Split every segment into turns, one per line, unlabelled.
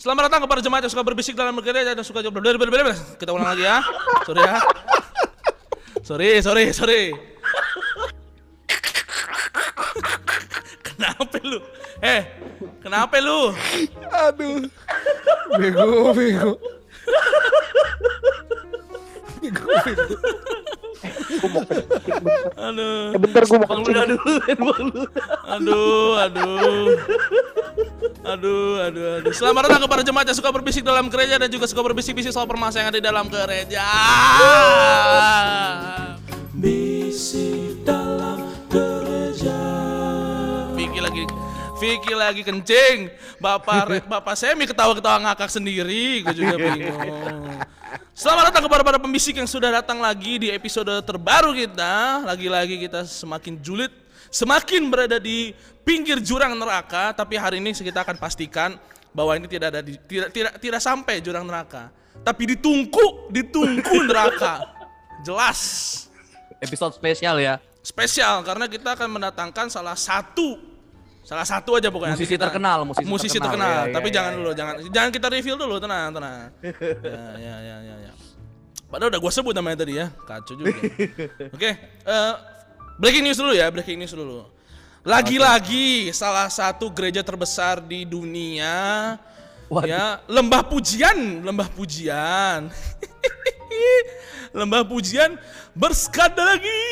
Selamat datang kepada jemaat yang suka berbisik dalam gereja dan suka jawab Kita ulang lagi ya. Sorry ya. Sorry, sorry, sorry. kenapa lu? Eh, kenapa lu?
Aduh. Bego, bego. Bego, bego.
Aduh.
Eh, bentar gue mau kencing.
Aduh, aduh. Aduh, aduh, aduh. Selamat datang kepada jemaat yang suka berbisik dalam gereja dan juga suka berbisik-bisik soal permasalahan yang ada di dalam gereja. Bisik dalam gereja. Vicky lagi Vicky lagi kencing. Bapak Bapak Semi ketawa-ketawa ngakak sendiri. Gue juga bingung. Selamat datang kepada para pembisik yang sudah datang lagi di episode terbaru kita. Lagi-lagi kita semakin julid, semakin berada di pinggir jurang neraka. Tapi hari ini kita akan pastikan bahwa ini tidak ada di, tidak tidak tidak sampai jurang neraka, tapi ditungku, ditungku neraka. Jelas
episode spesial ya.
spesial karena kita akan mendatangkan salah satu salah satu aja pokoknya
Musisi
kita-
terkenal, musisi terkenal.
terkenal.
Ya, ya,
tapi
ya,
jangan
ya.
dulu jangan jangan kita reveal dulu tenang tenang ya ya ya ya, ya. padahal udah gue sebut namanya tadi ya kacau juga oke eh, breaking news dulu ya breaking news dulu. Lagi-lagi salah satu gereja terbesar di dunia
Waduh.
ya lembah pujian lembah pujian. Lembah pujian berskandal lagi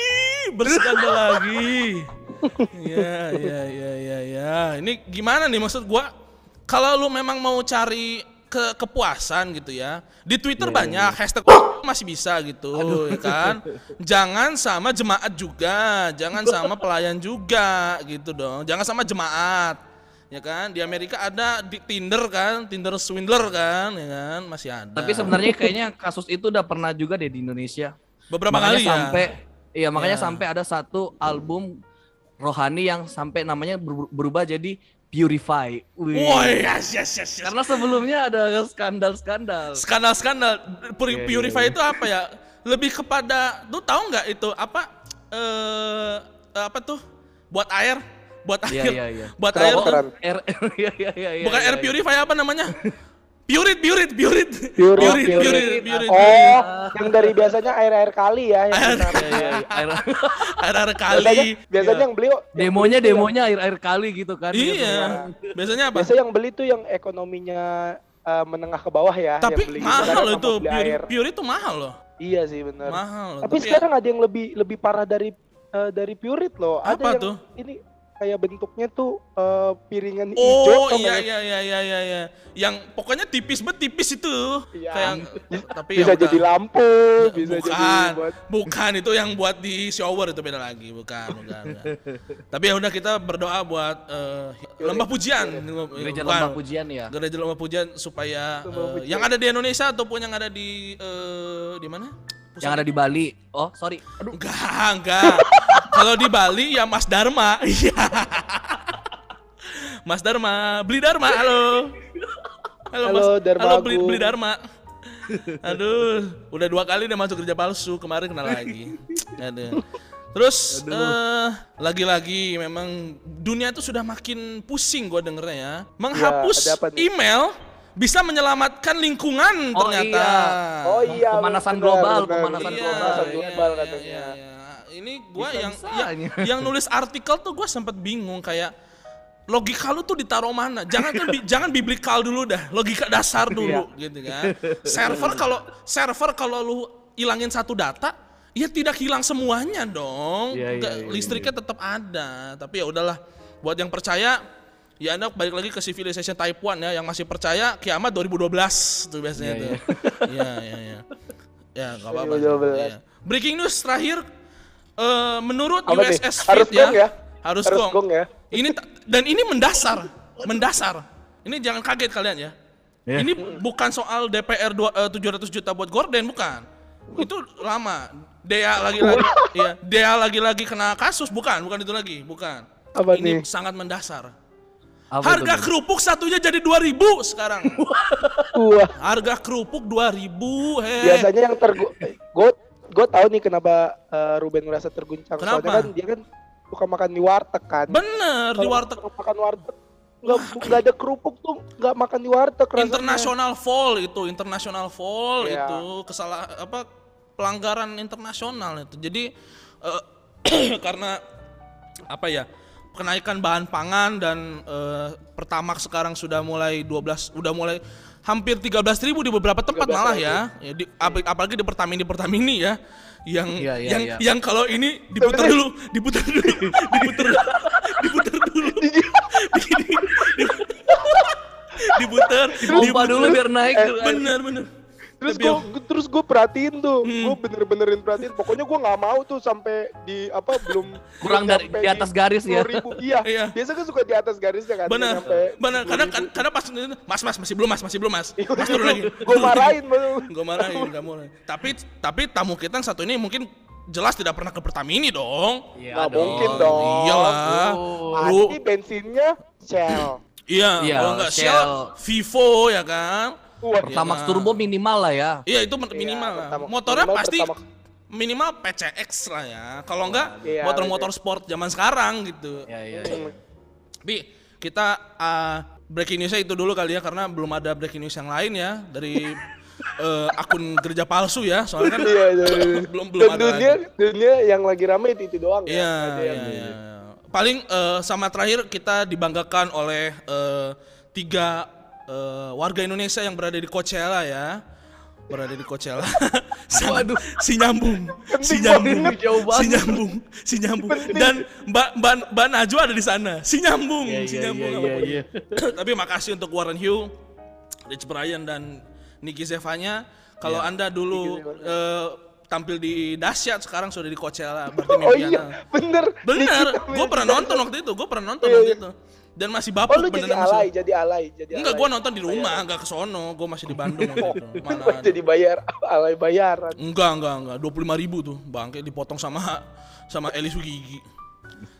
berskandal lagi. Ya ya ya ya ya. Ini gimana nih maksud gua? Kalau lu memang mau cari ke kepuasan gitu ya. Di Twitter banyak hashtag masih bisa gitu ya kan? Jangan sama jemaat juga jangan sama pelayan juga gitu dong. Jangan sama jemaat ya kan? Di Amerika ada di Tinder kan Tinder swindler kan ya kan? Masih ada.
Tapi sebenarnya kayaknya kasus itu udah pernah juga deh di Indonesia.
beberapa
makanya
kali ya?
sampai iya makanya
Ya.
sampai ada satu album rohani yang sampai namanya ber- berubah jadi Purify. Wih.
Wah, yes, yes, yes, yes.
Karena sebelumnya ada skandal-skandal.
skandal-skandal Puri-
Iya, iya,
purify itu apa ya lebih kepada lu tahu nggak itu apa eh apa tuh buat air buat
Iya
air
iya iya.
buat air tuh
Kedokteran.
R iya iya iya iya.
bukan air
iya.
purify apa namanya purit purit purit
Purit,
purit
purit.
purit purit
Oh, yang dari biasanya air-air kali ya. Yang
Air-.
Iya iya iya. Air-
air air
Biasanya,
kali
biasanya yang beli yang
Demonya
beli tuh
demonya air-air kali gitu kan.
iya biasanya apa
Biasanya yang beli tuh yang ekonominya eh, menengah ke bawah ya.
tapi
yang beli
mahal loh itu
air.
pure itu mahal loh
Iya sih benar.
mahal loh.
Tapi sekarang ada yang lebih lebih parah dari eh, dari Purit loh. Ada
Apa
yang
tuh?
ini kayak bentuknya tuh eh, piringan hijau.
Oh iya
ya?
iya iya iya iya iya. Yang pokoknya tipis banget tipis itu.
Iya.
Kayak tapi
Bisa
ya udah.
jadi lampu, bisa
bukan,
jadi buat
bukan itu yang buat di shower itu beda lagi, bukan, bukan. bukan. Tapi ya udah kita berdoa buat eh, lembah pujian,
Gereja
Bukan.
lembah pujian ya.
Gereja lembah pujian supaya
Lembah
eh,
pujian.
yang ada di Indonesia ataupun yang ada di eh, di mana?
Yang ada di Bali. Oh, sorry. Aduh.
Enggak, enggak. Kalau di Bali ya Mas Dharma. Iya. Mas Dharma, beli Dharma, halo. Halo,
Halo,
Mas.
Dharma
Halo, beli, beli Dharma. Aduh, udah dua kali dia masuk kerja palsu, kemarin kena lagi. Aduh. Terus eh, lagi-lagi memang dunia itu sudah makin pusing gua dengernya ya. Menghapus
ada apa nih?
email bisa menyelamatkan lingkungan
Oh,
ternyata.
iya.
Oh iya.
Pemanasan
benar,
global,
benar,
pemanasan
benar.
global.
Pemanasan
Iya,
global
iya,
katanya.
iya, iya. Ini gua yang yang, yang nulis artikel tuh gua sempet bingung kayak logika lu tuh ditaruh mana? Jangan kan bi- jangan biblikal dulu dah, logika dasar dulu gitu kan. Server kalau server kalau lu ilangin satu data, ya tidak hilang semuanya dong.
Iya, iya, iya,
listriknya tetap ada. Tapi ya udahlah, buat yang percaya Ya Anda balik lagi ke civilization type 1 ya yang masih percaya kiamat 2012 tuh biasanya
Iya,
tuh. Iya iya iya. Ya enggak apa-apa.
2012.
Iya. Breaking news terakhir eh, menurut
Apa?
USS
Harus
Fit
gong ya?
Harus,
Harus
gong.
gong ya?
Ini dan ini mendasar, mendasar. Ini jangan kaget kalian ya.
Ya.
Ini bukan soal DPR dua- eh, 700 juta buat Gordon bukan. Itu lama. Dea lagi-lagi iya, Dea lagi-lagi kena kasus bukan, bukan itu lagi, bukan.
Apa
ini
nih?
sangat mendasar.
Apa
Harga
tuh,
kerupuk satunya jadi 2000 sekarang.
Wah,
Harga kerupuk 2000, he.
biasanya yang tergu gue gue tahu nih kenapa eh, Ruben merasa terguncang
Kenapa?
soalnya kan dia kan suka makan di warteg kan.
Bener di
Kalau
warteg.
suka makan warteg nggak nggak ada kerupuk tuh nggak makan di warteg rasanya.
international fall itu, international fall
Iya.
itu kesalah apa pelanggaran internasional itu. Jadi eh, karena apa ya? Kenaikan bahan pangan dan eh, pertamax sekarang sudah mulai 12 udah mulai hampir 13.000 di beberapa tempat malah ya. ya di, ap- apalagi di Pertamini Pertamini ya yang
Iya, iya,
yang
iya.
yang kalau ini diputar dulu, diputar dulu, diputar diputar dulu. Di- di- di- diputar,
Pompa dulu biar naik.
bener bener.
Terus gue terus gue perhatiin tuh,
Hmm.
gue bener-benerin perhatiin. Pokoknya gue nggak mau tuh sampai di apa belum
Kurang dari- di atas garis ya.
10.000. Iya,
Iya.
biasa kan suka di atas garisnya kan.
bener bener karena kan- karena pas mas mas masih belum mas masih belum mas mas turun lagi
gue marahin baru.
gue marahin kamu tapi tapi tamu kita yang satu ini mungkin jelas tidak pernah ke Pertamini dong
Iya
Nggak mungkin dong.
iyalah lu
Pasti bensinnya Shell.
iya
Iya,
kalau nggak
Shell.
Shell Vivo ya kan
Wah,
Pertamax
Iya.
turbo minimal lah ya.
iya itu minimal lah
Pertamax-
motornya
minimal
pasti
Pertamax.
minimal PCX lah ya kalau enggak
Iya,
motor-motor sport zaman sekarang gitu
Iya iya.
Tapi kita uh, breaking newsnya itu dulu kali ya karena belum ada breaking news yang lain ya dari uh, akun gereja palsu ya soalnya kan
Iya, iya, iya.
belum belum
Dan
ada.
dunia
lagi.
dunia yang lagi rame itu, itu doang ya.
Iya,
Ada
iya,
yang-
iya. Paling uh, sama terakhir kita dibanggakan oleh uh, tiga uh, warga Indonesia yang berada di Coachella ya. Berada di Coachella. Waduh, si nyambung. Si nyambung. Si nyambung. Si nyambung. Dan Mbak Mbak Mbak Najwa ada di sana. Si nyambung,
Iya,
si
iya,
nyambung.
iya,
apa pun.
iya,
Tapi makasih untuk Warren Hugh, Rich Brian dan Nicky Zevanya. Kalau
Iya.
Anda dulu eh, tampil di Dahsyat sekarang sudah di Coachella berarti
Oh iya, bener.
Bener, gue pernah nonton waktu itu, gue pernah nonton
Iya,
waktu itu. Dan masih
Oh
bapuk
lu jadi
beneran masih.
alay, jadi alay, jadi
Enggak,
alay.
gue nonton di rumah, enggak ke sono, gue masih di Bandung waktu itu. Mana
Oh,
ada.
jadi bayar alay bayaran.
Enggak, enggak, enggak. 25 ribu tuh, bangke dipotong sama sama Eli Sugigi.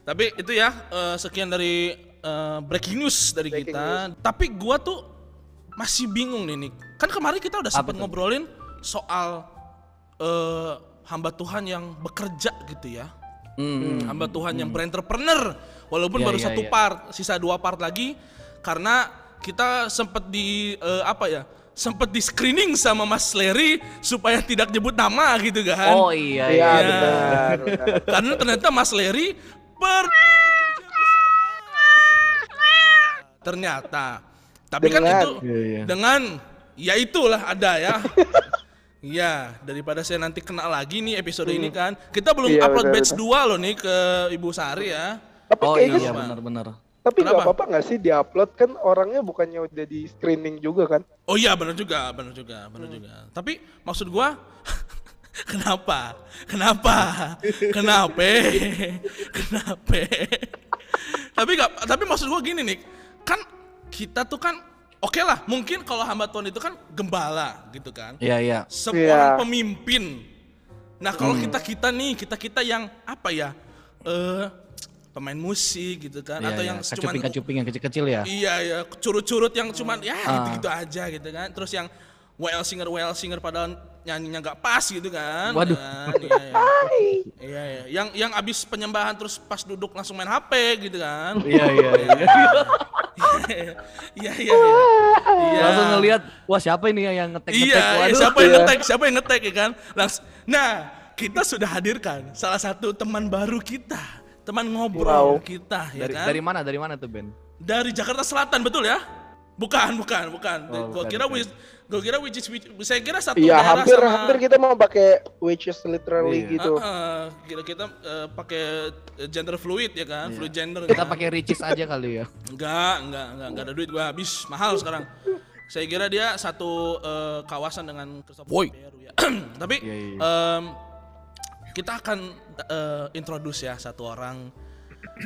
Tapi itu ya, eh, sekian dari eh, breaking news dari
Breaking
kita. Tapi gua tuh masih bingung nih, Nick. Kan kemarin kita udah sempat ngobrolin soal eh, hamba Tuhan yang bekerja gitu ya.
Hmm.
Hamba Tuhan yang berentrepreneur. Walaupun
Iya,
baru
iya,
satu
iya.
part, sisa dua part lagi karena kita sempat di eh, apa ya? sempat di screening sama Mas Larry supaya tidak nyebut nama gitu kan.
Oh iya
Iya,
iya.
benar. benar.
Karena ternyata Mas Larry ber ternyata. Tapi kan
Dengan.
itu
Iya, iya.
dengan ya itulah ada ya. Iya, daripada saya nanti kena lagi nih episode ini kan. Kita belum
Iya,
upload batch 2 loh nih ke Ibu Sari ya.
Tapi
Oh
kayaknya
iya benar-benar.
tapi nggak
Kenapa?
apa-apa nggak sih diupload kan orangnya bukannya udah di screening juga kan?
Oh iya benar juga, benar juga, benar juga. Tapi maksud gua kenapa? Kenapa? Kenapa? Kenapa? tapi gak, tapi maksud gua gini nih, kan kita tuh kan oke lah, mungkin kalau hamba Tuhan itu kan gembala gitu kan.
Iya iya.
Seorang
Iya.
pemimpin. Nah, kalau kita-kita nih, kita-kita yang apa ya? Eh pemain musik gitu kan
Iya,
atau
iya.
yang cuman
kacuping-kacuping yang kecil-kecil ya.
Iya ya, curut-curut yang cuman ya
Ah.
gitu-gitu aja gitu kan. Terus yang WL singer WL singer padahal nyanyinya nggak pas gitu kan.
Waduh.
Kan? Iya, iya. Iya, iya. Yang yang abis penyembahan terus pas duduk langsung main HP gitu kan.
Iya iya iya.
Iya, iya, iya. Iya.
Langsung ngelihat, wah siapa ini yang ngetek-ngetek?
Iya, iya,
Waduh.
siapa yang
Iya.
ngetek? Siapa yang ngetek ya kan? Langsung. Nah, kita sudah hadirkan salah satu teman baru kita, teman ngobrol
Wow.
kita ya
Dari,
kan?
dari mana? Dari mana tuh Ben?
Dari Jakarta Selatan betul ya? Bukan, bukan, bukan.
Oh,
gua
bukan,
kira
bukan.
Gua kira which is which- saya kira satu
Iya
daerah
hampir
sama
hampir kita mau pakai which is literally
Iya.
gitu.
Ah, ah, kira kita eh, pakai eh, gender fluid ya kan, fluid gender.
Kita
kan?
pakai ricis aja kali ya.
Enggak, enggak, enggak, enggak ada duit gua habis mahal sekarang. Saya kira dia satu eh, kawasan dengan Christopher
Woi.
Peru ya. Tapi
Iya, iya, iya.
em, kita akan eh, introduce ya satu orang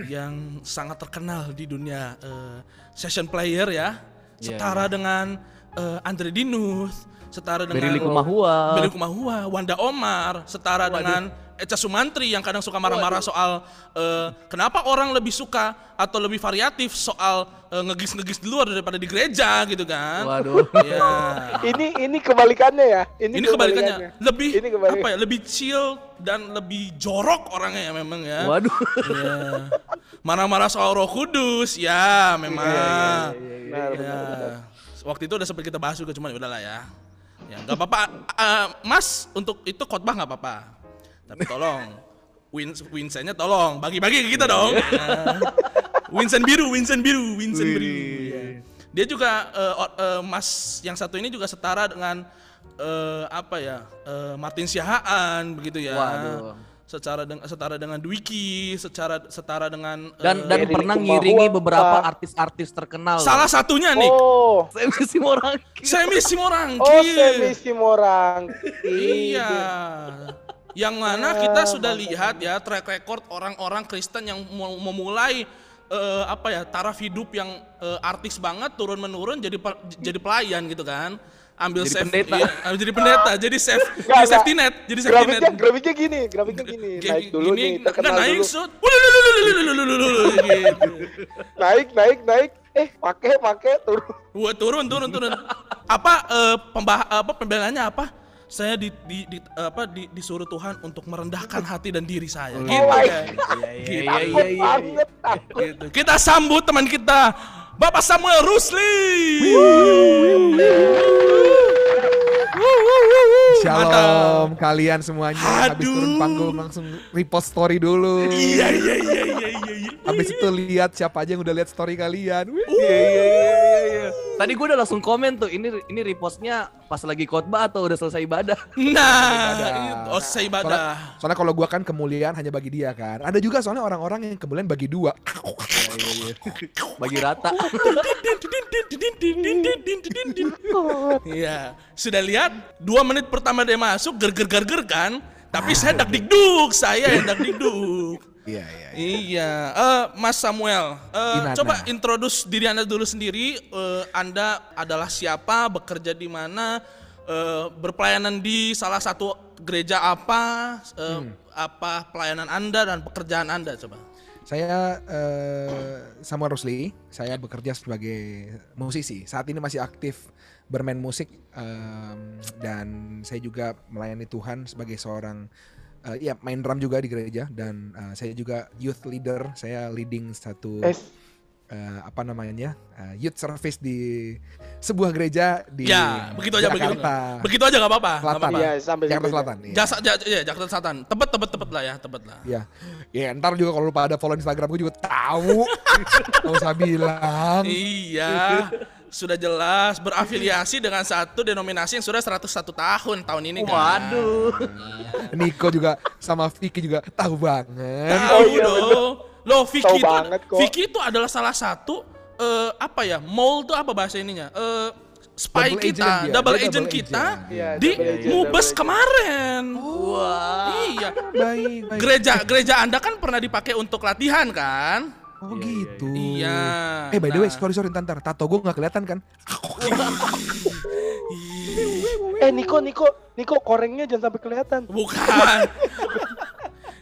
yang sangat terkenal di dunia eh, session player ya.
Iya,
Setara dengan eh, Andre Dinuth, setara dengan
Berili Kumahua.
Berili Kumahua, Wanda Omar, setara dengan Eca Sumantri yang kadang suka marah-marah soal eh, kenapa orang lebih suka atau lebih variatif soal eh, ngegis-ngegis di luar daripada di gereja gitu kan.
Waduh.
Ya.
Ini ini kebalikannya ya. Ini,
Ini kebalikannya. Lebih
Ini kebalik.
apa ya? Lebih chill dan lebih jorok orangnya ya memang ya.
Waduh.
Iya. Marah-marah soal Roh Kudus, ya memang.
Benar,
Ya.
benar,
Waktu itu udah sempat kita bahas juga, cuman ya udahlah ya. Ya nggak apa-apa, Eh, Mas untuk itu khotbah nggak apa-apa. Tapi tolong, win Winsennya tolong bagi-bagi ke kita dong. Ya. Winsen biru, Winsen biru, Winsen biru. Ya. Dia juga o- eh, Mas yang satu ini juga setara dengan eh, apa ya eh, Martin Siahaan begitu ya.
Waduh.
Secara dengan setara dengan Dwiki, secara setara dengan
Dan
eh,
dan pernah ngiringi beberapa artis-artis terkenal.
salah satunya nih
Oh,
Saya mesti orang.
Semi Simorangki.
oh Semi Simorang.
Iya. Yang mana kita sudah lihat ya track record orang-orang Kristen yang mau- memulai eh, apa ya taraf hidup yang eh, artis banget turun menurun jadi jadi pelayan gitu kan ambil
jadi
safe,
pendeta.
Iya, jadi pendeta, jadi safe,
gak,
jadi safety net, jadi safety grafiknya, net.
Grafiknya gini, grafiknya gini, naik dulu
gini,
nih, terkenal
naik,
dulu.
Shoot.
naik, naik, naik, eh pakai, pakai, turun.
Wah turun, turun, turun. apa uh, pembah apa pembelanya apa? saya di, di, di apa di, disuruh Tuhan untuk merendahkan hati dan diri saya.
Oh
gitu.
Iya iya iya.
Kita sambut teman kita Bapak Samuel Rusli.
Kalian semuanya. Habis
Aduh.
turun panggung langsung repost story dulu.
Iya, iya, iya, iya, iya, iya.
Habis itu lihat siapa aja yang udah lihat story kalian.
Iya iya iya iya. Tadi gue udah langsung komen tuh, ini ini repostnya pas lagi khotbah atau udah selesai ibadah?
Nah, oh
Soalnya,
ibadah.
soalnya kalau gua kan kemuliaan hanya bagi dia kan. Ada juga soalnya orang-orang yang kemuliaan bagi dua.
Bagi rata.
Iya, sudah lihat dua menit pertama dia masuk gerger gerger kan, tapi saya dak dikduk, saya yang dak dikduk.
Iya iya.
Iya, Eh, Mas Samuel,
Gimana?
coba introduce diri anda dulu sendiri. Eh, anda adalah siapa, bekerja di mana, eh, berpelayanan di salah satu gereja apa, eh,
Hmm.
apa pelayanan anda dan pekerjaan anda, coba.
Saya eh, Samuel Rusli, saya bekerja sebagai musisi. Saat ini masih aktif bermain musik em, dan saya juga melayani Tuhan sebagai seorang eh, ya main drum juga di gereja dan eh, saya juga youth leader. Saya leading satu eh, apa namanya eh, youth service di sebuah gereja di
ya, begitu aja, begitu.
Jakarta
Begitu aja nggak apa-apa. nggak
Selatan.
apa-apa.
Iya, sampai
Jakarta. Selatan. Iya.
Jasa, ja, ya, Jakarta Selatan. Tebet, tebet, tebet lah ya, tebet lah.
Ya, ya ntar juga kalau lupa ada follow Instagram gue juga tahu. Gak usah bilang.
Iya, sudah jelas berafiliasi dengan satu denominasi yang sudah 101 tahun tahun ini kan.
Waduh.
Niko juga sama Vicky juga tahu banget.
Tahu
Oh, iya,
dong. Loh, Vicky itu. Vicky itu adalah salah satu eh, apa ya? Mall itu apa bahasa ininya? Eh spy
Double
kita,
agent dia,
double
dia
agent
double
kita
agent.
Iya,
di
agent,
Mubes
agent.
kemarin.
Wah.
Iya.
Baik, baik.
Gereja gereja Anda kan pernah dipakai untuk latihan kan?
Oh gitu.
Iya.
Eh by the way,
Nah.
sorry sorry ntar, tato gue nggak kelihatan kan?
Eh, Niko, Niko, Niko, korengnya jangan sampai kelihatan.
Bukan.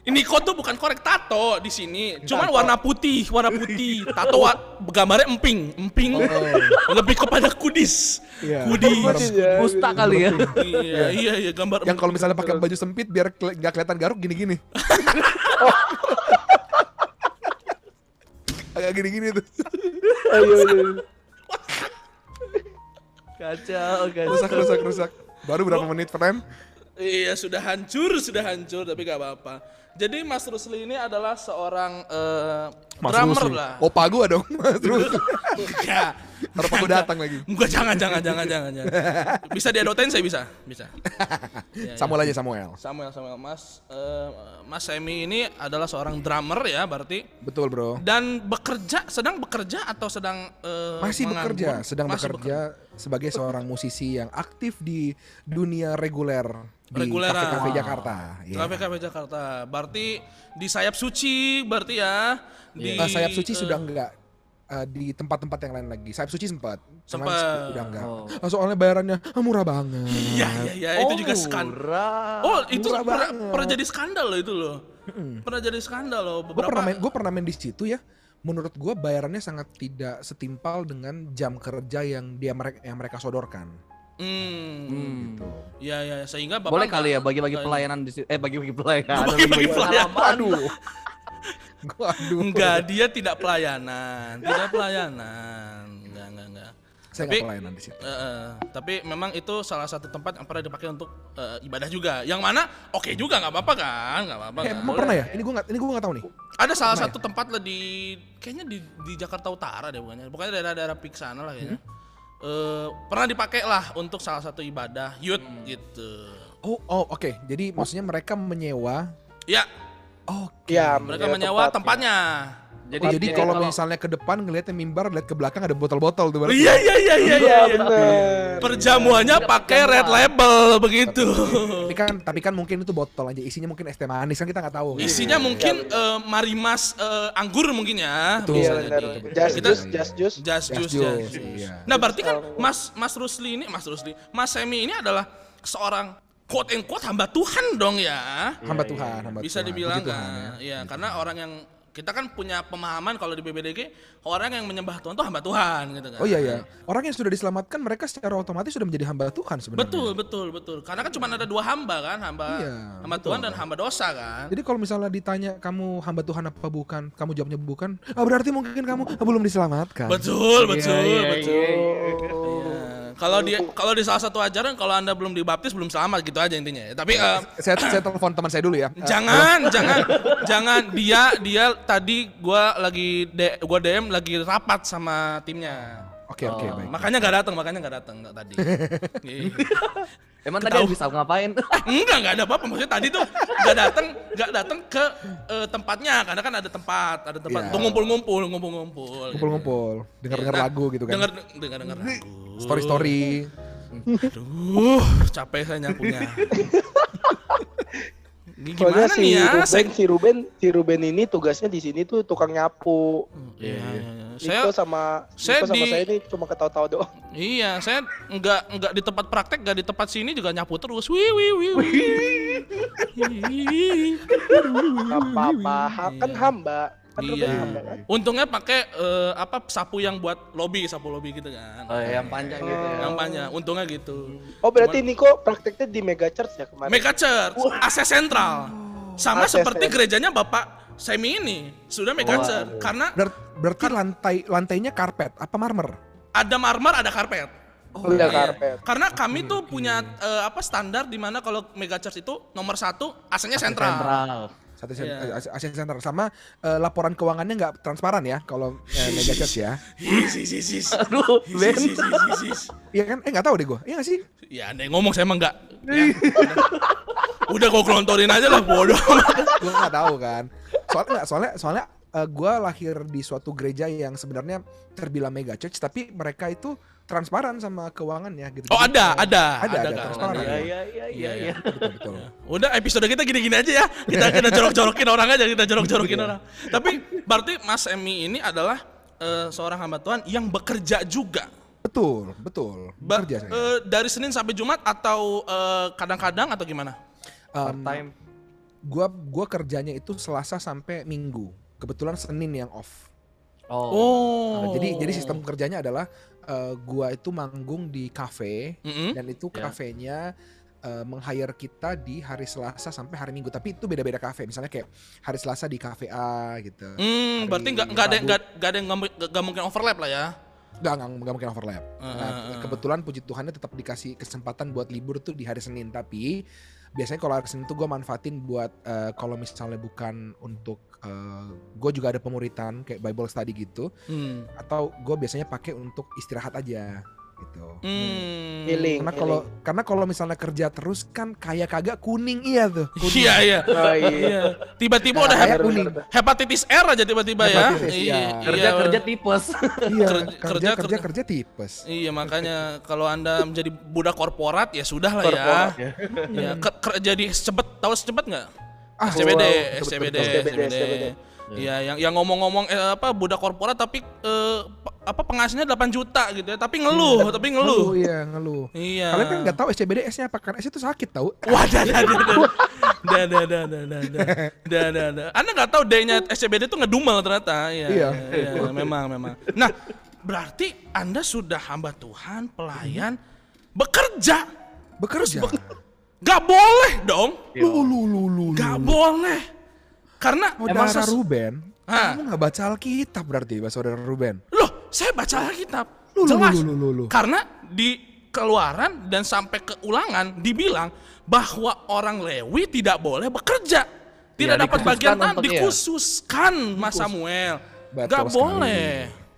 Ini kok tuh bukan korek tato di sini. Cuman
Tato.
warna putih, warna putih. Tato wa- gambarnya emping, emping. Lebih kepada kudis.
Iya.
Kudis.
Ya.
Musta kali ya.
iya, iya, iya, gambar
Yang kalau misalnya pakai baju sempit biar keli- nggak kelihatan garuk gini-gini. Agak gini-gini tuh.
Ayo, ayo.
Kacau, kacau.
Rusak, rusak, rusak. Baru berapa menit, friend?
Iya, sudah hancur, sudah hancur, tapi gak apa-apa. Jadi Mas Rusli ini adalah seorang eh,
Mas
drummer
Rusli.
lah.
Opa gua dong, Mas Rusli.
Enggak.
Ntar opa gua datang lagi.
Enggak, jangan, jangan, jangan, jangan, jangan. Bisa diadotin saya bisa, bisa. Iya, iya.
Samuel aja Samuel.
Samuel, Samuel, Mas, eh, Mas Semi ini adalah seorang drummer ya, berarti.
Betul, Bro.
Dan bekerja, sedang bekerja atau sedang eh,
Masih
menganggur?
bekerja, sedang
Masih
bekerja sebagai seorang musisi yang aktif di dunia reguler di kafe-kafe Jakarta. Iya.
Kafe Kafe Jakarta. Berarti di sayap suci, berarti ya. Di
Eh, sayap suci
eh,
sudah enggak eh, di tempat-tempat yang lain lagi. Sayap suci sempat.
Sempet.
udah enggak.
Oh.
Ah, soalnya bayarannya ah, murah banget.
Iya iya iya itu juga skandal. Oh itu
murah
pernah,
banget.
pernah jadi skandal loh itu loh. Pernah jadi skandal loh
Gue
beberapa.
pernah main, gue pernah main di situ ya. Menurut gue bayarannya sangat tidak setimpal dengan jam kerja yang dia mereka yang mereka sodorkan.
Hmm.
Hmm.
Gitu.
Iya iya sehingga bapak
Boleh kali ya bagi-bagi pelayanan di situ. Eh bagi-bagi pelayanan.
Bagi-bagi pelayanan.
Aduh. Gua aduh.
Enggak, dia tidak pelayanan, tidak pelayanan. Enggak, enggak, enggak.
Saya
Tapi-
pelayanan di situ.
Eh, eh, tapi memang itu salah satu tempat yang pernah dipakai untuk eh, ibadah juga. Yang mana oke juga nggak apa-apa kan, nggak apa-apa.
Eh,
kan?
emang pernah ya? Ini gue nggak, ini gue nggak tahu nih.
Ada salah
Pernah
satu tempat lah di kayaknya di di Jakarta Utara deh bukannya. Pokoknya daerah-daerah pik sana lah kayaknya. Eh, pernah dipakai lah untuk salah satu ibadah youth gitu.
Oh, oh oke. Jadi maksudnya mereka menyewa.
Ya,
Oke.
Ya,
mereka
menyewa
menyewa
tempat,
tempatnya.
Oh, jadi kalau misalnya ke depan ngeliatnya mimbar, lihat ke belakang ada botol-botol tuh. berarti.
Iya iya iya iya
Iya
iya.
bener.
Perjamuannya pakai red label begitu.
Tapi kan, tapi kan mungkin itu botol aja. Isinya mungkin es teh manis kan kita nggak tahu.
Isinya mungkin eh, marimas eh, anggur mungkin ya.
Betul.
Iya
jadi.
Just
Kita-
juice, just juice.
Just
Just
juice, just juice.
iya.
Nah berarti kan Mas Mas Rusli ini Mas Rusli, Mas Semi ini adalah seorang quote and quote hamba Tuhan dong ya.
Hamba Tuhan, hamba
Bisa
Tuhan.
dibilang
Puji Tuhan,
kan.
ya.
Iya, karena orang yang kita kan punya pemahaman kalau di BBDG orang yang menyembah Tuhan itu hamba Tuhan gitu kan.
Oh iya ya. Orang yang sudah diselamatkan mereka secara otomatis sudah menjadi hamba Tuhan sebenarnya.
Betul, betul, betul. Karena kan cuma ada dua hamba kan, hamba
Iya,
hamba
betul.
Tuhan dan hamba dosa kan.
Jadi kalau misalnya ditanya kamu hamba Tuhan apa bukan, kamu jawabnya bukan, ah, berarti mungkin kamu belum diselamatkan.
Betul, betul,
iya,
betul.
iya,
Iya. Kalau dia kalau di salah satu ajaran kalau Anda belum dibaptis belum selamat gitu aja intinya. ya. Tapi eh,
Saya saya telepon teman saya dulu ya. Eh,
jangan, jangan, jangan dia dia tadi gua lagi D- gua DM lagi rapat sama timnya.
Oke oke
Oh.
baik.
Makanya nggak datang, makanya nggak datang nggak tadi. Iya.
Emang tadi bisa ngapain?
Enggak, enggak ada apa-apa. Maksudnya tadi tuh enggak datang, enggak datang ke eh, tempatnya karena kan ada tempat, ada tempat
Iya.
untuk ngumpul-ngumpul, ngumpul-ngumpul.
Ngumpul-ngumpul, dengar-dengar
Nah,
lagu gitu kan.
Dengar dengar dengar lagu.
Story-story.
Aduh, capek saya nyapunya. Ini
Soalnya
Gimana
si
nih ya?
Ruben, si Ruben, si Ruben ini tugasnya di sini tuh tukang nyapu.
Iya, iya, iya.
Niko
saya
sama
saya
Niko sama
di-
saya ini cuma ketawa-tawa doang.
iya, saya enggak enggak di tempat praktek, enggak di tempat sini juga nyapu terus. Wih wih wih. wih.
Gak apa-apa, kan hamba. Kan
Iya.
kan.
Untungnya pakai eh, apa sapu yang buat lobby, sapu lobby gitu kan.
Oh, yang panjang gitu ya.
Yang panjang, untungnya gitu.
Oh berarti Niko prakteknya di Mega Church ya kemarin?
Mega Church, AC Sentral. Sama
AC
seperti
Sentral.
gerejanya Bapak Semi ini, sudah Mega
Wah.
Church. Karena
Ber- berarti lantai lantainya karpet apa marmer?
ada marmer, ada karpet.
Oh, iya,
Iya.
karpet.
Karena kami tuh punya eh, apa standar di mana kalau Mega Church itu nomor satu AC-nya sentral.
Sentral.
Satu
Iya.
sen- Asian Center sama eh, laporan keuangannya nggak transparan ya kalau eh, Mega Church ya.
Aduh, Ben.
Iya kan? Eh nggak tahu deh gue. Iya nggak sih?
Ya, ada yang ngomong saya emang enggak. Ya, udah. gue kelontorin aja lah bodoh.
gue nggak tahu kan. Soalnya nggak, soalnya soalnya gue lahir di suatu gereja yang sebenarnya terbilang mega church, tapi mereka itu transparan sama keuangannya gitu.
Oh,
Jadi,
ada,
eh,
ada,
ada, ada,
kan?
transparan.
Ada.
Iya, iya, iya, iya, iya.
Betul, betul.
Udah episode kita gini-gini aja ya. Kita kita jorok-jorokin orang aja, kita jorok-jorokin orang. Tapi berarti Mas Emi ini adalah eh, seorang hamba Tuhan yang bekerja juga.
Betul, betul.
Ba-
Bekerja saya.
eh, dari Senin sampai Jumat atau eh, kadang-kadang atau gimana?
Part
Em,
time.
gua gua kerjanya itu Selasa sampai Minggu. Kebetulan Senin yang off.
Oh.
Nah, jadi jadi sistem kerjanya adalah eh, gua itu manggung di kafe
Mm-mm.
dan itu
Ya.
kafenya eh, meng-hire kita di hari Selasa sampai hari Minggu. Tapi itu beda-beda kafe. Misalnya kayak hari Selasa di kafe A gitu.
Hmm, berarti nggak nggak ada nggak nggak ada yang nggak mu- nggak mungkin overlap lah ya.
Nggak, nggak, nggak mungkin overlap.
Ah,
Nah,
ah, ah.
kebetulan puji Tuhannya tetap dikasih kesempatan buat libur tuh di hari Senin. Tapi biasanya kalau hari Senin tuh gue manfaatin buat eh, kalau misalnya bukan untuk gue juga ada pemuritan kayak Bible study gitu.
Hmm.
Atau gue biasanya pakai untuk istirahat aja gitu.
Hmm.
Healing.
Karena kalau karena kalau misalnya kerja terus kan kayak kagak kuning iya tuh. Kuning.
Iya iya.
Oh iya.
Iya. Tiba-tiba udah
Kayak
hep-
Bener,
kuning.
bener.
hepatitis R aja tiba-tiba ya.
Hepatitis, iya.
Kerja kerja tipes.
Iya,
Kerja-
kerja
kerja-
tipes.
Iya makanya kalau anda menjadi budak korporat ya sudah lah ya.
Korporat,
ya. ke- ke- jadi cepet tahu cepet nggak?
Ah,
SCBD, SCBD. SCBD.
SCBD.
Iya, yang yang ngomong-ngomong eh, apa budak korporat tapi eh, apa penghasilannya 8 juta gitu ya, tapi ngeluh, tapi ngeluh.
Ngeluh, iya ngeluh.
Iya.
Kalian kan nggak tahu SCBD S-nya apa kan? S itu sakit tahu.
Wah, dah, dah, dah, dah, dah, dah, dah, dah, dah, dah. Anda nggak tahu D-nya SCBD itu ngedumel ternyata. Iya,
Iya.
iya, memang, memang. Nah, berarti Anda sudah hamba Tuhan, pelayan, bekerja.
Bekerja.
Gak boleh dong,
Lu lu lu lu.
gak boleh. Karena
Saudara Ruben, kamu nggak baca Alkitab berarti, Pak Saudara Ruben.
Saya baca Alkitab.
Lu,
Jelas.
lu, lu, lu, lu.
Karena di keluaran dan sampai ke ulangan dibilang bahwa orang Lewi tidak boleh bekerja. Tidak
Iya,
dapat bagian
iya.
dikhususkan Mas Samuel. Gak
sekali.
boleh.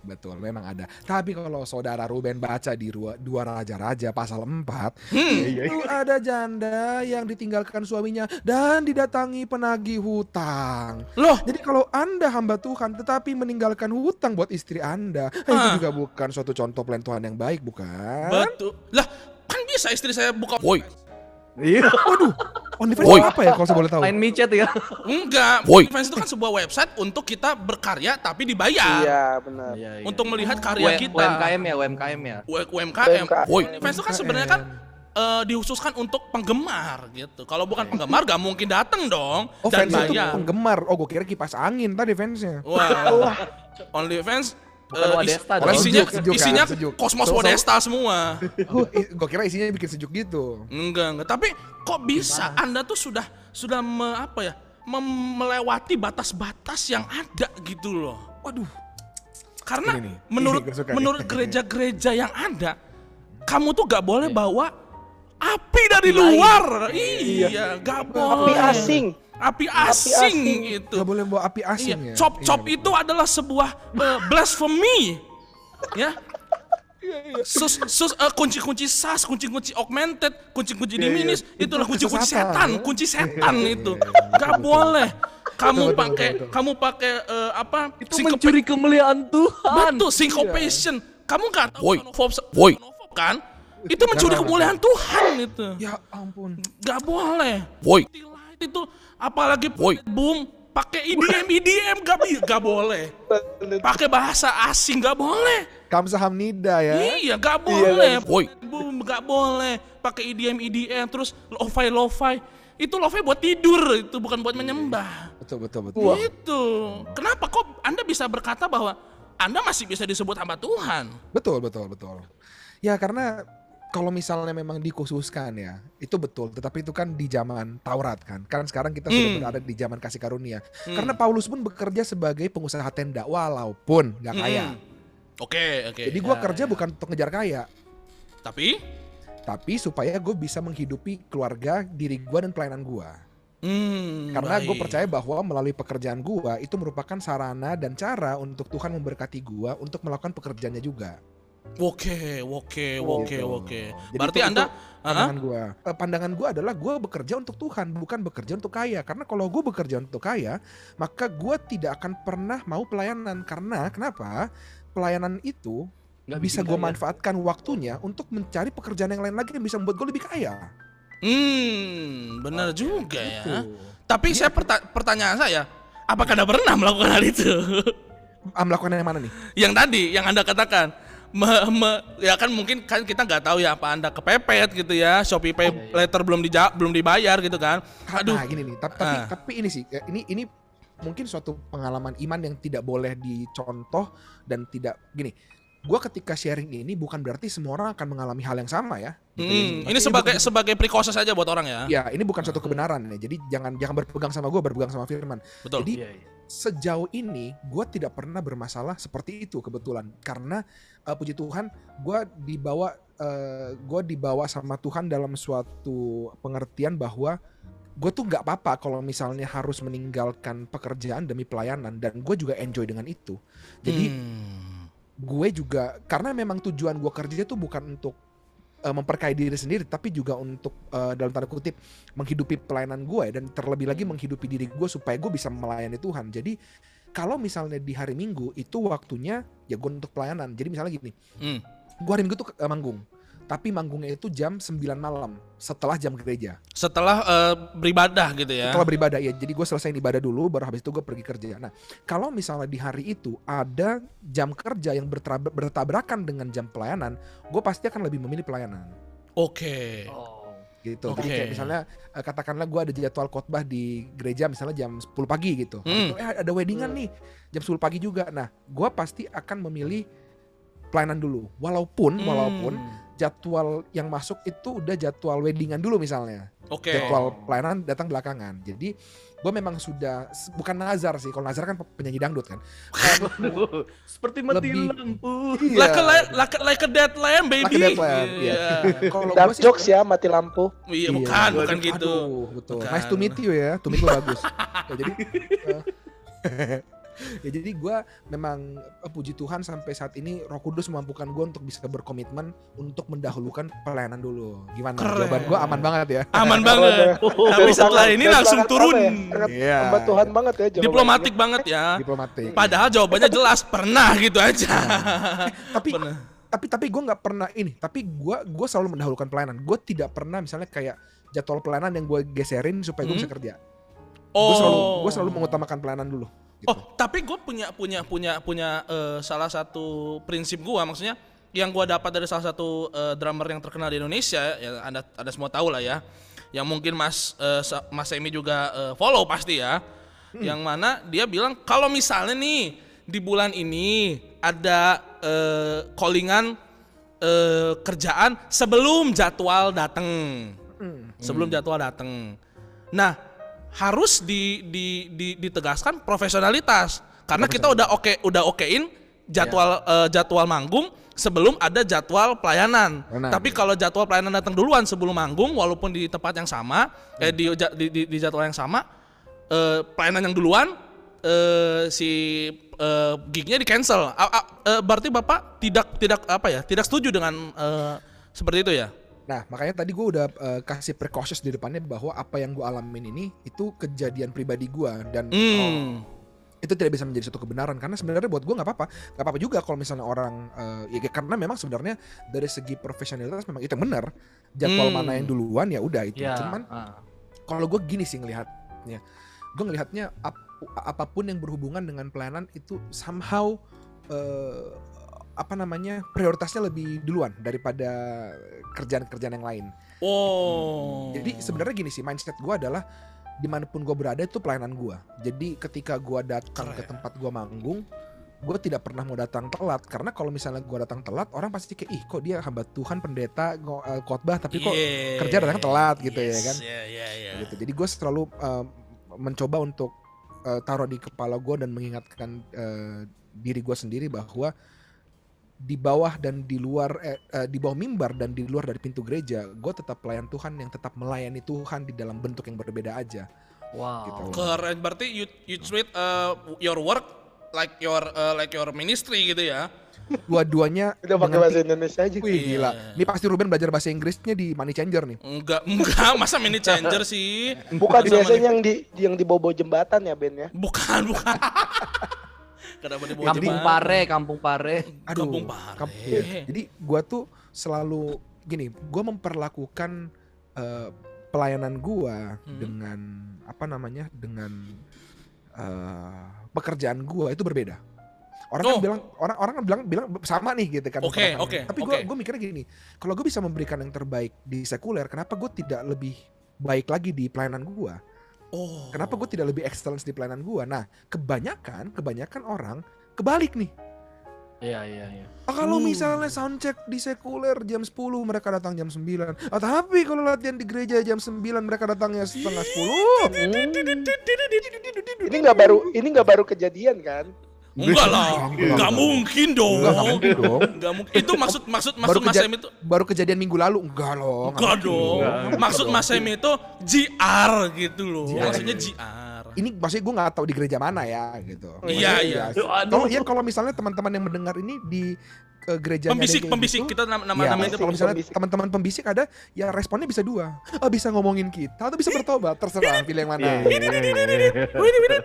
Betul, memang ada. Tapi kalau saudara Ruben baca di dua, dua raja-raja pasal 4,
Hmm.
itu ada janda yang ditinggalkan suaminya dan didatangi penagih hutang.
Loh,
Jadi kalau Anda hamba Tuhan tetapi meninggalkan hutang buat istri Anda, eh, itu
Ah.
juga bukan suatu contoh pelayan Tuhan yang baik, bukan?
betul. Lah, kan bisa istri saya buka Woi,
Iya.
Waduh, OnlyFans itu apa ya kalau saya boleh tahu?
Main micet ya.
enggak. OnlyFans itu kan sebuah website untuk kita berkarya tapi dibayar.
Iya benar.
Iya, iya.
Untuk melihat karya
W-
kita.
UMKM ya, UMKM ya.
U- UMKM. OnlyFans itu kan sebenarnya kan eh, dihususkan untuk penggemar gitu. Kalau bukan penggemar gak mungkin dateng dong
Oh,
dan
fans itu
bayar.
penggemar. Oh, gue kira kipas angin tadi fansnya.
Wah, OnlyFans
Bukan
eh,
Wadesta
is-
dong.
isinya
Sejuk, sejuk kan,
isinya
sejuk.
kosmos
So- so-
Wadesta semua.
gue kira isinya bikin sejuk gitu.
Enggak, enggak. Tapi kok bisa Anda tuh sudah sudah me- apa ya? mem- melewati batas-batas yang ada gitu loh.
Waduh.
Karena
Ini nih,
menurut
ini
menurut gereja-gereja yang ada, kamu tuh gak boleh bawa api dari
Api lain.
luar. Iya, gak boleh.
Api asing.
Api asing,
asing.
itu.
Gak boleh bawa api
Iya,
asing ya.
cop-cop
Iya,
itu adalah sebuah eh, blasphemy. Ya. Sus, sus, eh, kunci-kunci sas, kunci-kunci augmented, kunci-kunci
Iya, iya.
diminis,
Itu
itulah kunci-kunci setan,
ya.
kunci setan
Iya,
itu.
iya, iya.
Gak boleh. Kamu
Betul, betul,
pakai,
betul, betul.
kamu pakai eh, apa?
Itu
syncopa-
mencuri kemuliaan Tuhan.
Betul, syncopation. Kamu gak tahu
Woi.
xenophobe-
Woi.
xenophobe kan? Itu mencuri kemuliaan Tuhan itu.
Ya ampun.
Gak boleh.
Woi.
Light itu apalagi
Woi.
boom pakai IDM IDM gak, bi- gak boleh. Pakai bahasa asing gak boleh.
Kamsahamnida ya.
Iya gak boleh.
Woi.
Boom gak boleh. Pakai IDM IDM terus lo-fi lo-fi. Itu lo-fi buat tidur itu bukan buat menyembah.
Betul betul betul.
Itu. Kenapa kok Anda bisa berkata bahwa Anda masih bisa disebut hamba Tuhan?
Betul betul betul. Ya karena kalau misalnya memang dikhususkan ya, itu betul. Tetapi itu kan di zaman Taurat kan. Kan sekarang kita sudah
Hmm.
berada di zaman kasih karunia.
Hmm.
Karena Paulus pun bekerja sebagai pengusaha tenda walaupun nggak kaya.
Mm. Oke, oke.
Jadi gua
Ya,
kerja bukan untuk ngejar kaya,
Tapi
tapi supaya gue bisa menghidupi keluarga, diri gua dan pelayanan gua.
hmm,
Karena gue percaya bahwa melalui pekerjaan gua itu merupakan sarana dan cara untuk Tuhan memberkati gua untuk melakukan pekerjaannya juga.
Oke, oke, oke,
Gitu.
oke. Berarti
itu-
Anda
itu pandangan gua. Eh, pandangan gua adalah gua bekerja untuk Tuhan, bukan bekerja untuk kaya. Karena kalau gua bekerja untuk kaya, maka gua tidak akan pernah mau pelayanan. Karena kenapa? Pelayanan itu
Nggak
bisa
kaya.
manfaatkan waktunya untuk mencari pekerjaan yang lain lagi yang bisa membuat gua lebih kaya.
Hmm, benar juga ya.
Gitu.
Tapi saya perta- pertanyaan saya, apakah Anda pernah melakukan hal itu?
Ah, melakukan yang mana nih?
yang tadi, yang Anda katakan. Me- me- ya kan mungkin kan kita nggak tahu ya apa Anda kepepet gitu ya, Shopee Pay letter belum dija- belum dibayar gitu kan. Aduh.
Nah, gini nih. Tapi tapi,
Ah.
tapi ini sih, ya, ini ini mungkin suatu pengalaman iman yang tidak boleh dicontoh dan tidak gini. Gua ketika sharing ini bukan berarti semua orang akan mengalami hal yang sama ya. Gitu ya.
Hmm, ini sebagai
bukan-
sebagai precaution saja buat orang ya.
Ya, ini bukan suatu kebenaran ya. Jadi jangan jangan berpegang sama gue, berpegang sama Firman.
Betul.
Jadi
Iya, iya.
Sejauh ini gue tidak pernah bermasalah seperti itu kebetulan karena eh, puji Tuhan gue dibawa gue dibawa sama Tuhan dalam suatu pengertian bahwa gue tuh nggak apa-apa kalau misalnya harus meninggalkan pekerjaan demi pelayanan dan gue juga enjoy dengan itu. Jadi
Hmm.
gue juga karena memang tujuan gue kerja tuh bukan untuk eh, memperkaya diri sendiri tapi juga untuk eh, dalam tanda kutip menghidupi pelayanan gue dan terlebih lagi menghidupi diri gue supaya gue bisa melayani Tuhan. Jadi kalau misalnya di hari Minggu itu waktunya ya gue untuk pelayanan. Jadi misalnya gini
Hmm.
gue hari Minggu tuh eh, manggung tapi manggungnya itu jam 9 malam setelah jam gereja.
Setelah eh, beribadah gitu ya.
Setelah beribadah ya. Jadi gue selesai ibadah dulu, baru habis itu gue pergi kerja. Nah, kalau misalnya di hari itu ada jam kerja yang bertabra- bertabrakan dengan jam pelayanan, gue pasti akan lebih memilih pelayanan.
Oke.
Oh.
Gitu. Jadi
Oke.
kayak misalnya eh, katakanlah gue ada jadwal khotbah di gereja misalnya jam 10 pagi gitu.
Hmm.
Atau, eh, ada weddingan nih jam 10 pagi juga. Nah, gue pasti akan memilih pelayanan dulu. Walaupun
Hmm.
walaupun jadwal yang masuk itu udah jadwal weddingan dulu misalnya.
Oke.
Jadwal pelayanan datang belakangan. Jadi gue memang sudah bukan nazar sih. Kalau nazar kan penyanyi dangdut kan.
Seperti mati
Lebih-
lampu.
Iya.
Like a, like, a, like a dead lamb, baby.
Like a dead lamb, iya. Kalau
Dark
gua sih-
jokes ya mati lampu.
Iya,
Iya.
bukan, bukan
Aduh,
gitu.
betul.
Bukan.
Nice to meet you ya. To meet lu bagus. ya, jadi eh, ya jadi gue memang eh, puji Tuhan sampai saat ini Roh Kudus memampukan gue untuk bisa berkomitmen untuk mendahulukan pelayanan dulu. Gimana?
Keren.
Jawaban gue aman banget ya.
Aman banget. Tapi setelah ini langsung
sangat
turun.
ya,
Iya.
Tuhan banget ya.
Diplomatik banget ya.
Diplomatik.
Padahal jawabannya jelas, pernah gitu aja.
Tapi
Bener.
tapi tapi gue nggak pernah ini. Tapi gue gue selalu mendahulukan pelayanan. Gue tidak pernah misalnya kayak jadwal pelayanan yang gue geserin supaya gue
Hmm.
bisa kerja. Gue selalu
Oh.
gue selalu mengutamakan pelayanan dulu. Gitu.
Oh, tapi gue punya punya punya punya eh, salah satu prinsip gue, maksudnya yang gue dapat dari salah satu eh, drummer yang terkenal di Indonesia, ya anda ada semua tahu lah ya, yang mungkin Mas Sa- Mas Emi juga eh, follow pasti ya, yang mana dia bilang kalau misalnya nih di bulan ini ada eh, callingan eh, kerjaan sebelum jadwal datang, sebelum jadwal datang. Nah harus di, di, di- ditegaskan profesionalitas karena kita udah oke udah okein jadwal eh, jadwal manggung sebelum ada jadwal pelayanan.
Benar.
Tapi kalau jadwal pelayanan datang duluan sebelum manggung walaupun di tempat yang sama eh, di, di, di, di jadwal yang sama eh, pelayanan yang duluan eh, si eh, gignya di cancel. A- a- eh, berarti bapak tidak tidak apa ya tidak setuju dengan eh, seperti itu ya?
Nah, makanya tadi gue udah eh, kasih precautious di depannya bahwa apa yang gue alamin ini itu kejadian pribadi gue dan
Hmm.
itu tidak bisa menjadi suatu kebenaran karena sebenarnya buat gue nggak apa-apa, nggak apa-apa juga kalau misalnya orang eh, ya karena memang sebenarnya dari segi profesionalitas memang itu yang benar. Jadwal
Hmm.
mana yang duluan ya udah itu.
Ya.
Cuman
ah.
kalau gue gini sih ngelihatnya, gue ngelihatnya ap- apa pun yang berhubungan dengan pelayanan itu somehow eh, apa namanya prioritasnya lebih duluan daripada kerjaan-kerjaan yang lain.
Oh.
Jadi sebenarnya gini sih mindset gue adalah di mana pun gue berada itu pelayanan gue. Jadi ketika gue datang ke tempat gue manggung, gue tidak pernah mau datang telat karena kalau misalnya gue datang telat orang pasti kayak ih kok dia hamba Tuhan pendeta eh, khotbah tapi kok
Yeah.
kerja datang telat gitu ya
Yes,
kan.
Iya, iya, iya.
gitu. Jadi gue selalu uh, mencoba untuk uh, taruh di kepala gue dan mengingatkan uh, diri gue sendiri bahwa di bawah dan di luar eh, eh, di bawah mimbar dan di luar dari pintu gereja, gue tetap pelayan Tuhan yang tetap melayani Tuhan di dalam bentuk yang berbeda aja.
Wow.
Gitu.
Keren. Berarti you you treat uh, your work like your uh, like your ministry gitu ya.
Dua-duanya
Udah pakai bahasa Indonesia aja.
Wih gila.
Iya.
Ini pasti Ruben belajar bahasa Inggrisnya di Money Changer nih.
Enggak, enggak, masa mini changer sih?
Bukan biasanya yang di yang di bobo jembatan ya Ben ya.
Bukan, bukan. Kenapa dibawa
Kampung? Pare, Kampung Pare.
Aduh,
Kampung Pare.
kamp- iya. Jadi gua tuh selalu gini, gua memperlakukan eh, pelayanan gua
Hmm.
dengan apa namanya? dengan eh, pekerjaan gua itu berbeda. Orang kan
Oh.
bilang orang orang kan bilang bilang sama nih gitu kan.
Oke,
perasaannya.
oke,
Tapi gua
oke.
gua mikirnya gini, kalau gue bisa memberikan yang terbaik di sekuler, kenapa gue tidak lebih baik lagi di pelayanan gua?
Oh.
Kenapa gue tidak lebih excellence di pelayanan gua? Nah, kebanyakan kebanyakan orang kebalik nih.
Iya, iya, iya.
Ah, kalau
Hmm.
misalnya soundcheck di sekuler jam 10 mereka datang jam 9. Ah, tapi kalau latihan di gereja jam 9 mereka datangnya setengah 10.
Ini nggak baru ini nggak baru kejadian kan?
Enggak lah, enggak mungkin dong.
Enggak, mungkin dong.
Enggak mungkin. Itu maksud maksud
Baru
maksud Mas Em itu
Baru kejadian minggu lalu. Enggak loh.
enggak dong.
Enggak
Maksud. Mas Em itu GR gitu loh. Maksudnya GR.
Ini maksudnya gue nggak tahu di gereja mana ya gitu.
Iya, iya.
ya,
Aduh.
Kalau ya kalau misalnya teman-teman yang mendengar ini di eh, gereja
Pembisik, pembisik kita nama nama
Ya,
nama itu
kalau misalnya
pembisik.
teman-teman pembisik ada, ya responnya bisa dua. Oh, bisa ngomongin kita atau bisa bertobat, terserah pilih yang mana.
Widih, widih.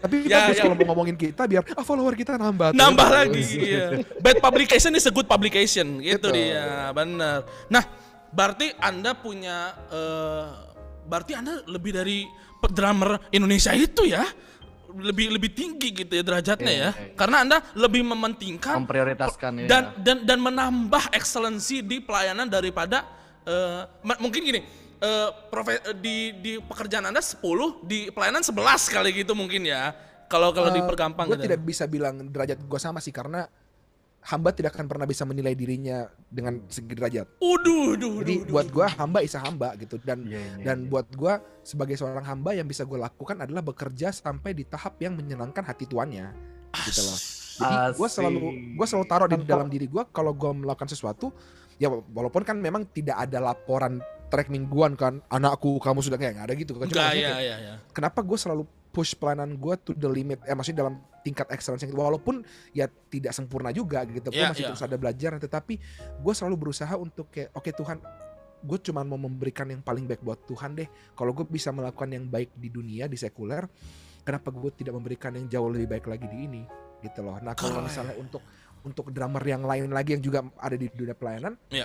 Tapi
Ya,
bagus
ya.
kalau mau ngomongin kita biar ah, follower kita nambah. terus.
nambah lagi iya. bad publication is a good publication gitu
Betul.
dia benar nah berarti anda punya eh, berarti anda lebih dari drummer Indonesia itu ya lebih lebih tinggi gitu ya derajatnya
Iya,
ya
iya, iya.
karena anda lebih mementingkan
Memprioritaskan ya.
dan dan dan menambah excellency di pelayanan daripada eh, ma- mungkin gini eh, profe- eh, di di pekerjaan anda 10 di pelayanan 11 kali gitu mungkin ya kalau kalau
Eh,
dipergampang
Gue
gitu.
tidak bisa bilang derajat gue sama sih karena hamba tidak akan pernah bisa menilai dirinya dengan segi derajat.
Uduh, duh,
Jadi
duh,
buat gue hamba isa hamba gitu dan
Iya, iya,
dan
iya.
buat gue sebagai seorang hamba yang bisa gue lakukan adalah bekerja sampai di tahap yang menyenangkan hati tuannya gitu loh. Jadi gue selalu gue selalu taruh di dalam diri gue kalau gue melakukan sesuatu ya walaupun kan memang tidak ada laporan track mingguan kan anakku kamu sudah kayak nggak ada gitu kan Cuma
ya, ya, ya.
kenapa gue selalu push pelayanan gue to the limit eh maksudnya dalam tingkat excellence yang- walaupun ya tidak sempurna juga gitu gue
Iya,
masih
iya.
terus ada belajar tetapi gue selalu berusaha untuk kayak oke Tuhan gue cuma mau memberikan yang paling baik buat Tuhan deh. Kalau gue bisa melakukan yang baik di dunia di sekuler kenapa gue tidak memberikan yang jauh lebih baik lagi di ini? Gitu loh. Nah kalau misalnya untuk untuk drummer yang lain lagi yang juga ada di dunia pelayanan
Iya.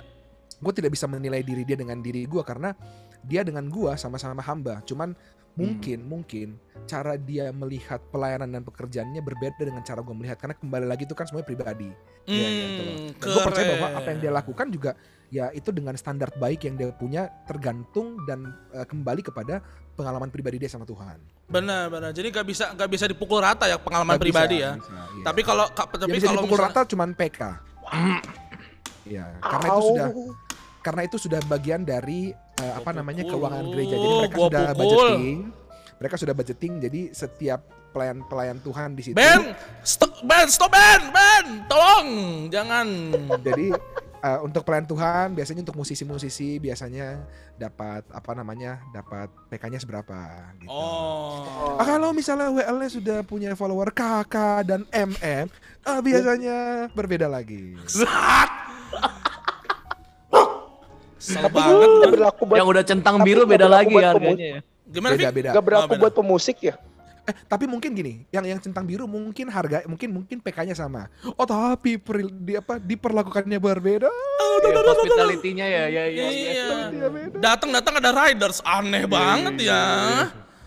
gue tidak bisa menilai diri dia dengan diri gue karena dia dengan gue sama-sama hamba. Cuman mungkin mungkin cara dia melihat pelayanan dan pekerjaannya berbeda dengan cara gue melihat karena kembali lagi itu kan semuanya pribadi
Hmm,
Ya, gitu loh. Gue percaya bahwa apa yang dia lakukan juga ya itu dengan standar baik yang dia punya tergantung dan eh, kembali kepada pengalaman pribadi dia sama Tuhan.
Benar, benar. Jadi nggak bisa nggak bisa dipukul rata ya pengalaman
Nggak
pribadi
bisa,
ya.
bisa, iya.
Tapi kalau ka-
yang
tapi
bisa
kalau
dipukul
misalnya-
rata cuman PK. Iya, karena itu sudah karena itu sudah bagian dari eh, apa namanya keuangan gereja. Jadi mereka
gua
sudah budgeting. Mereka sudah budgeting jadi setiap pelayan-pelayan Tuhan di situ.
Ben, stop, Ben, stop Ben, Ben, tolong, jangan.
Jadi eh, untuk pelayan Tuhan biasanya untuk musisi-musisi biasanya dapat apa namanya? dapat PK-nya seberapa gitu.
Oh.
Ah, kalau misalnya WL-nya sudah punya follower KK dan MM, ah, biasanya berbeda lagi.
Tapi
banget
nggak
gua.
berlaku buat
Yang udah centang biru beda
berlaku
lagi
buat
harganya ya.
Gimana
Beda beda.
nggak berlaku
Oh, beda.
buat pemusik ya.
Eh, tapi mungkin gini, yang yang centang biru mungkin harga mungkin mungkin PK-nya sama. Oh, tapi per, di apa diperlakukannya berbeda.
Iya, Hospitality-nya ya, ya, ya.
Iya. Datang-datang ada riders, aneh banget ya.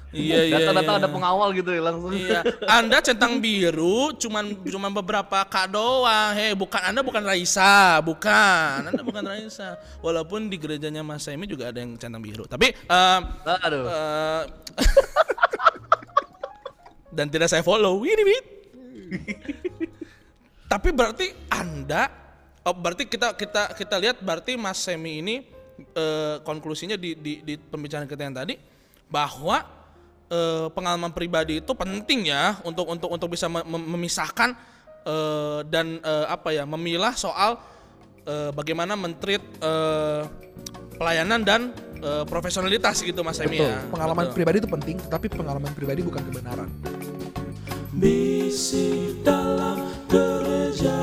Iya, iya.
Datang-datang
iya.
ada pengawal gitu ya langsung.
Iya, Anda centang biru cuman cuman beberapa kak doang. Hei, bukan Anda bukan Raisa, bukan. Anda bukan Raisa. Walaupun di gerejanya Mas Semi juga ada yang centang biru. Tapi eh,
Aduh.
eh, dan tidak saya follow. Ini wit. Tapi berarti Anda oh, berarti kita kita kita lihat berarti Mas Semi ini eh, konklusinya di, di di pembicaraan kita yang tadi bahwa eh, pengalaman pribadi itu penting ya untuk untuk untuk bisa mem- mem- memisahkan eh, dan eh, apa ya memilah soal eh, bagaimana mentreat eh, pelayanan dan eh, profesionalitas gitu Mas
Betul.
ya.
Pengalaman
Betul.
pribadi itu penting, tapi pengalaman pribadi bukan kebenaran.
Bisik dalam gereja